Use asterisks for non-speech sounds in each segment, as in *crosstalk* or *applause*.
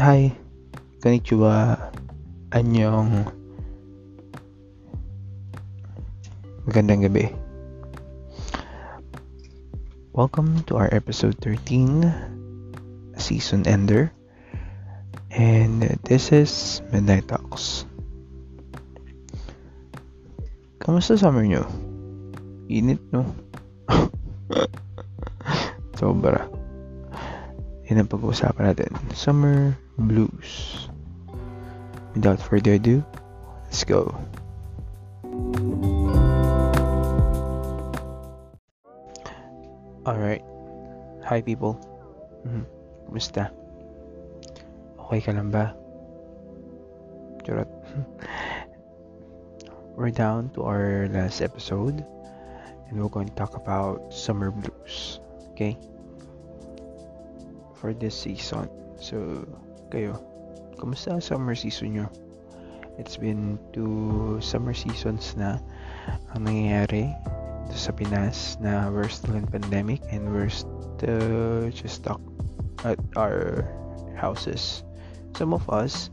Hi, konnichiwa, anyong, magandang gabi. Welcome to our episode 13, season ender. And this is Midnight Talks. Kamusta summer nyo? Init, no? *laughs* Sobra. Yan ang pag-uusapan natin. Summer Blues. Without further ado, let's go. Alright. Hi people. Kumusta? Okay ka lang ba? We're down to our last episode and we're going to talk about summer blues. Okay? For this season. So, kayo, kumusta summer season nyo? It's been two summer seasons na ang nangyayari sa Pinas na we're still in pandemic and we're still just stuck at our houses. Some of us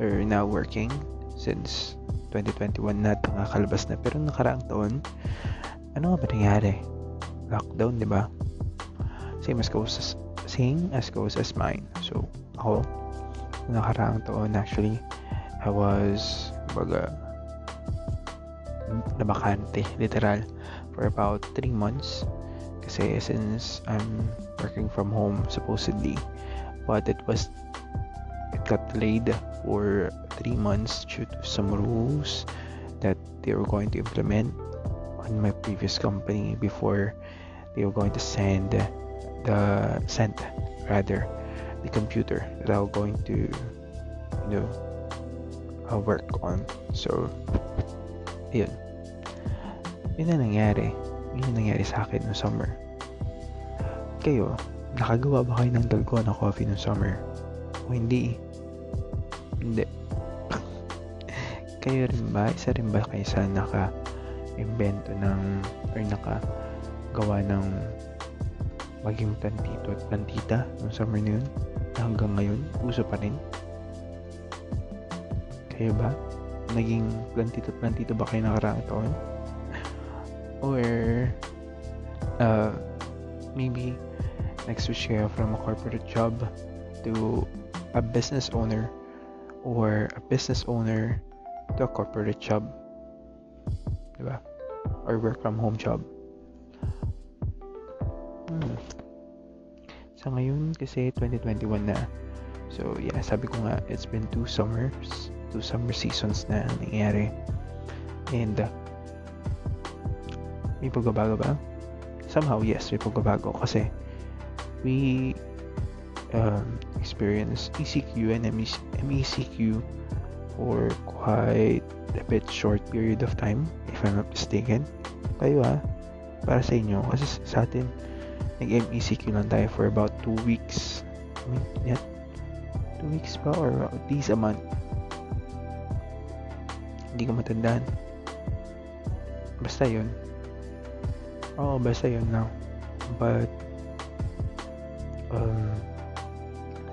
are now working since 2021 na nakakalabas na pero nakaraang taon ano nga ba nangyari? Lockdown, di ba? Same as goes as, same as goes as mine. So, ako, nakaraang taon actually, I was, baga, nabakante, literal, for about 3 months. Kasi since I'm working from home, supposedly, but it was, it got delayed for 3 months due to some rules that they were going to implement on my previous company before they were going to send the send rather the computer that I was going to you know uh, work on. So yun. Yun na nangyari. Yun yung nangyari sa akin no summer. Kayo nakagawa ba kayo ng dalgo na coffee no summer? O hindi? Hindi. *laughs* Kayo rin ba? Isa rin ba kayo sa naka invento ng or nakagawa ng maging plantito at plantita noong summer na yun? na hanggang ngayon uso pa rin kayo ba naging plantito at plantito ba kayo nakaraang taon or uh, maybe nag-switch kayo from a corporate job to a business owner or a business owner to a corporate job diba? Or work from home job. Sa ngayon kasi 2021 na. So yeah, sabi ko nga it's been two summers, two summer seasons na nangyayari. And uh, may pagbabago ba? Somehow yes, may pagbabago kasi we um, experience ECQ and MECQ for quite a bit short period of time if I'm not mistaken kayo ha para sa inyo kasi sa atin nag MECQ lang tayo for about 2 weeks. I mean, yeah, 2 weeks pa or at least a month. Hindi ko matandaan. Basta yun. Oo basta yun lang. But um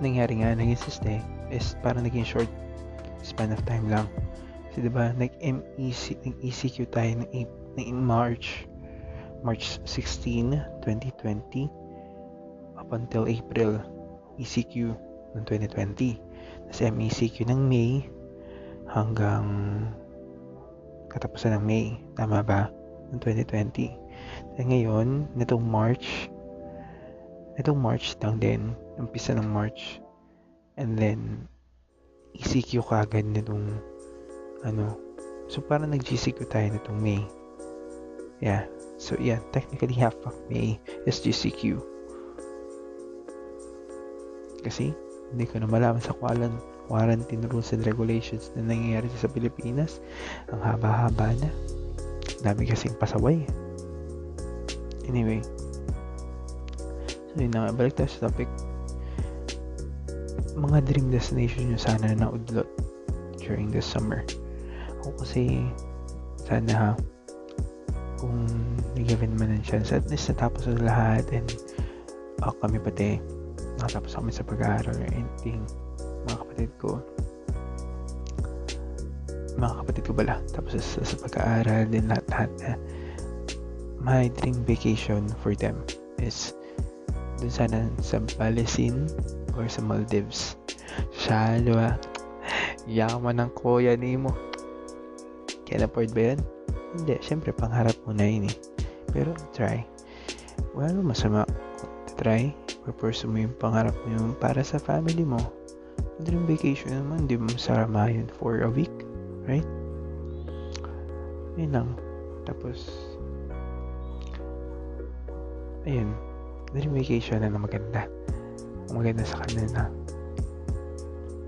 nangyari nga nag-insist eh is parang naging short span of time lang. Kasi diba nag-MEC nag-ECQ tayo ng, ng March March 16 2020 up until April ECQ ng 2020 tapos MECQ ng May hanggang katapusan ng May. Tama ba? Ng 2020 at ngayon nitong March nitong March lang din. Umpisa ng March. And then ECQ kagad nitong ano. So parang nag GCQ tayo nitong May. Yeah so yeah technically half of May is GCQ kasi hindi ko na malaman sa kwalan quarantine rules and regulations na nangyayari sa Pilipinas. Ang haba-haba na dami kasing pasaway. Anyway. So yun na balik tayo sa topic. Mga dream destination nyo sana na udlot during the summer. Ako kasi sana ha kung given man ng chance. At least natapos ang lahat and uh, kami pati. Nakatapos kami sa pag-aaral or anything mga kapatid ko. Mga kapatid ko bala tapos sa, sa pag-aaral din lahat-lahat na. My dream vacation for them is dun sana sa Balisin or sa Maldives. Shalwa. Yaman ng kuya ni mo. Can afford ba yan? Hindi, syempre pangharap mo na yun eh. Pero try. Naman masama. Try. Or pursue mo yung pangarap mo yung para sa family mo. Dream vacation naman. Di mo masarama yun for a week. Right? Yun lang. Tapos ayun. Dream vacation na, na maganda. Maganda sa kanila.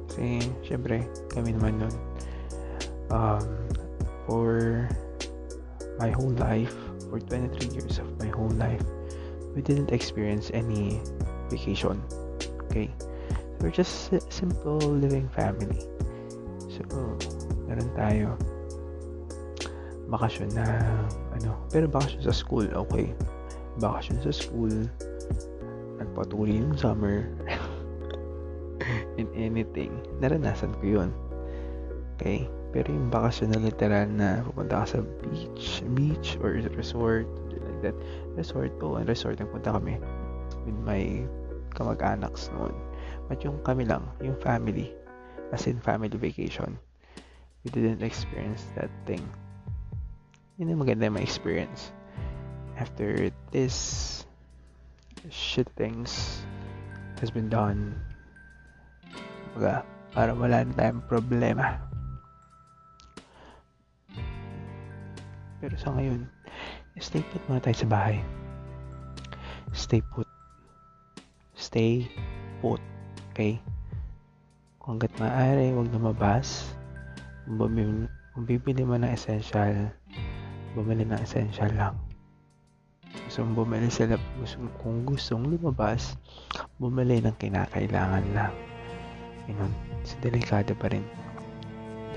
Kasi syempre kami naman nun. Um, for my whole life for 23 years of my whole life we didn't experience any vacation okay? We're just simple living family. So meron tayo bakasyon na ano pero bakasyon sa school okay? Bakasyon sa school nagpatuloy yung summer *laughs* in anything. Naranasan ko yun okay pero yung bakasyon na literal na pupunta ka sa beach beach or resort like that. Resort oh, resort nagpunta kami with my kamag-anaks noon. But yung kami lang yung family as in family vacation we didn't experience that thing. Yun ang maganda may experience. After this shit things has been done. Baga para wala na tayong problema pero sa ngayon stay put muna tayo sa bahay. Stay put. Stay put okay? Kung hanggat maaari huwag lumabas kung bibili mo ng essential. Bumili ng essential lang. Gusto mong bumili sila gusto, kung gustong lumabas bumili ng kinakailangan lang. Yun. So delikado pa rin.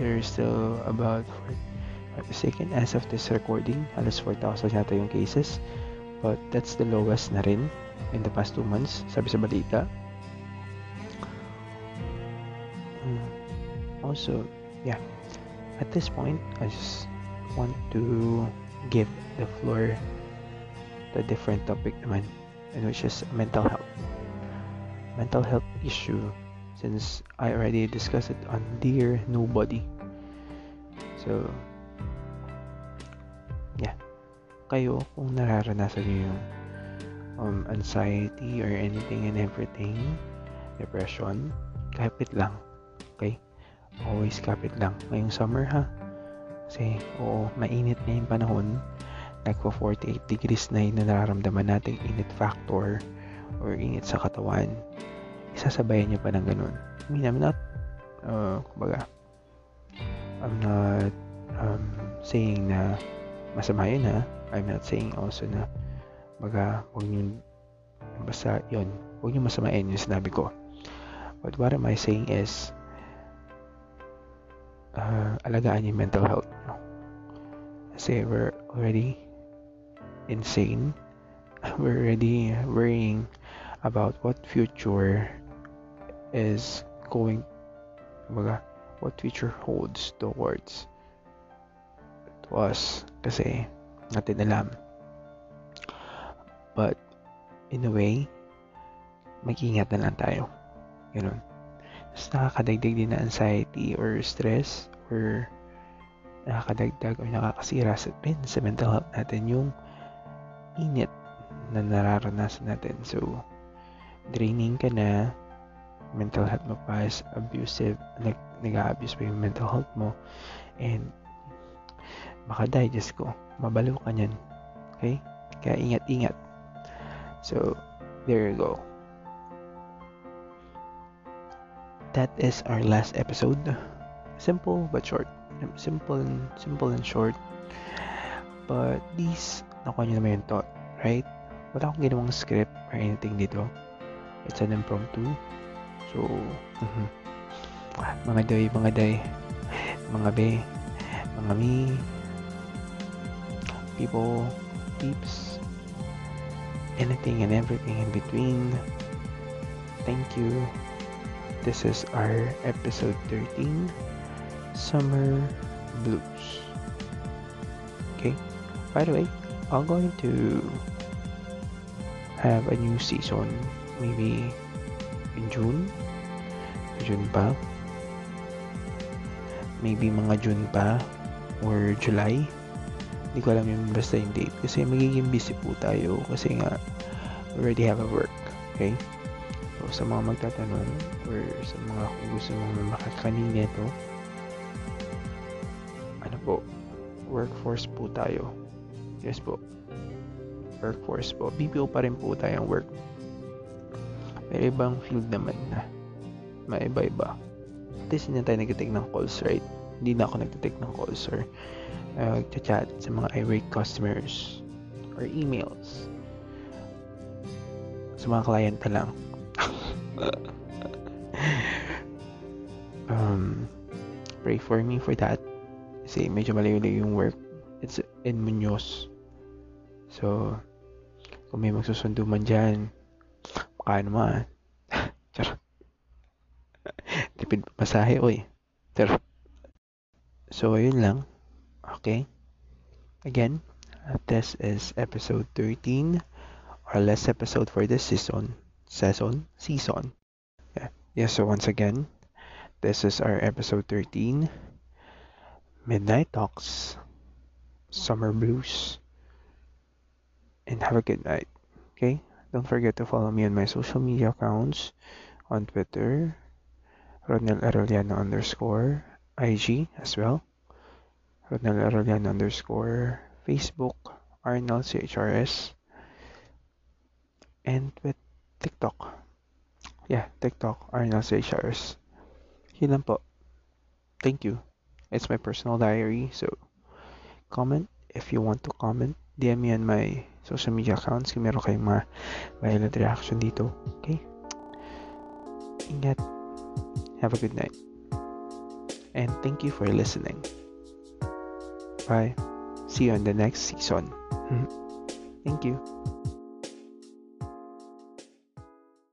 There's still about second as of this recording halos 4,000 yata yung cases. But that's the lowest na rin in the past 2 months sabi sa balita. Um, also yeah. At this point I just want to give the floor the different topic naman and which is mental health. Mental health issue since I already discussed it on Dear Nobody. So kayo kung nararanasan nyo yung um, anxiety or anything and everything, depression, kapit lang. Okay? Always kapit lang. Ngayong summer ha. Kasi, oo, mainit na yung panahon. Nagpo 48 degrees na yung nararamdaman nating init factor or init sa katawan. Isasabayan nyo pa ng ganun. I mean, I'm not, uh, kumbaga, I'm not um, saying na masama yun ha? I'm not saying also na baga huwag nyo basta yon huwag nyo masamain yung sinabi ko. But what am I saying is uh, alagaan yung mental health no? kasi we're already insane. *laughs* We're already worrying about what future is going baga what future holds towards us kasi natin alam. But, in a way, mag-ingat na lang tayo. Ganun. Tapos nakakadagdag din na anxiety or stress or nakakadagdag or nakakasira sa, rin sa mental health natin yung init na nararanasan natin. So, draining ka na, mental health mo pa is abusive, nag, nag-abuse pa yung mental health mo, and maka-digest ko mabaliw ka niyan. Okay? Kaya ingat-ingat. So, there you go. That is our last episode. Simple but short. Simple and simple and short. But these, nakuha nyo naman yung thought, right? Wala akong ginawang script or anything dito. It's an impromptu. So, mm-hmm. mga day, mga day, mga be, mga me, people, peeps, anything and everything in between. Thank you. This is our episode 13 Summer Blues. Okay, by the way, I'm going to have a new season maybe in June. June pa. Maybe mga June pa or July. Hindi ko alam yung basta yung date kasi magiging busy po tayo kasi nga already have a work. Okay? So, sa mga magtatanong or sa mga kung gusto mong makakanin nito, ano po, workforce po tayo. Yes po. Workforce po. BPO pa rin po tayong work. May ibang field naman na may iba-iba. At least hindi na tayo nag-take ng calls, right? Hindi na ako nag-take ng calls or uh, chat sa mga irate customers or emails sa mga client na lang. *laughs* um, pray for me for that. Kasi medyo malayo-layo yung work. It's in Muñoz. So, kung may magsusundo man dyan, baka naman. *laughs* Charot. Tipid masahe, oy. Charot. So, ayun lang. Okay. Again, this is episode 13, our last episode for this season. Season? Season. Yeah. yeah, so once again, this is our episode 13, Midnight Talks, Summer Blues, and have a good night. Okay? Don't forget to follow me on my social media accounts on Twitter, Ronel Arellano underscore, IG as well. Ronel Arellano underscore, Facebook, Arnold CHRS, and with TikTok. Yeah, TikTok, Arnold CHRS. Yun po. Thank you. It's my personal diary, so comment if you want to comment. DM me on my social media accounts kung meron kayong mga violent reaction dito. Okay? Ingat. Have a good night. And thank you for listening. Bye. See you in the next season. Thank you.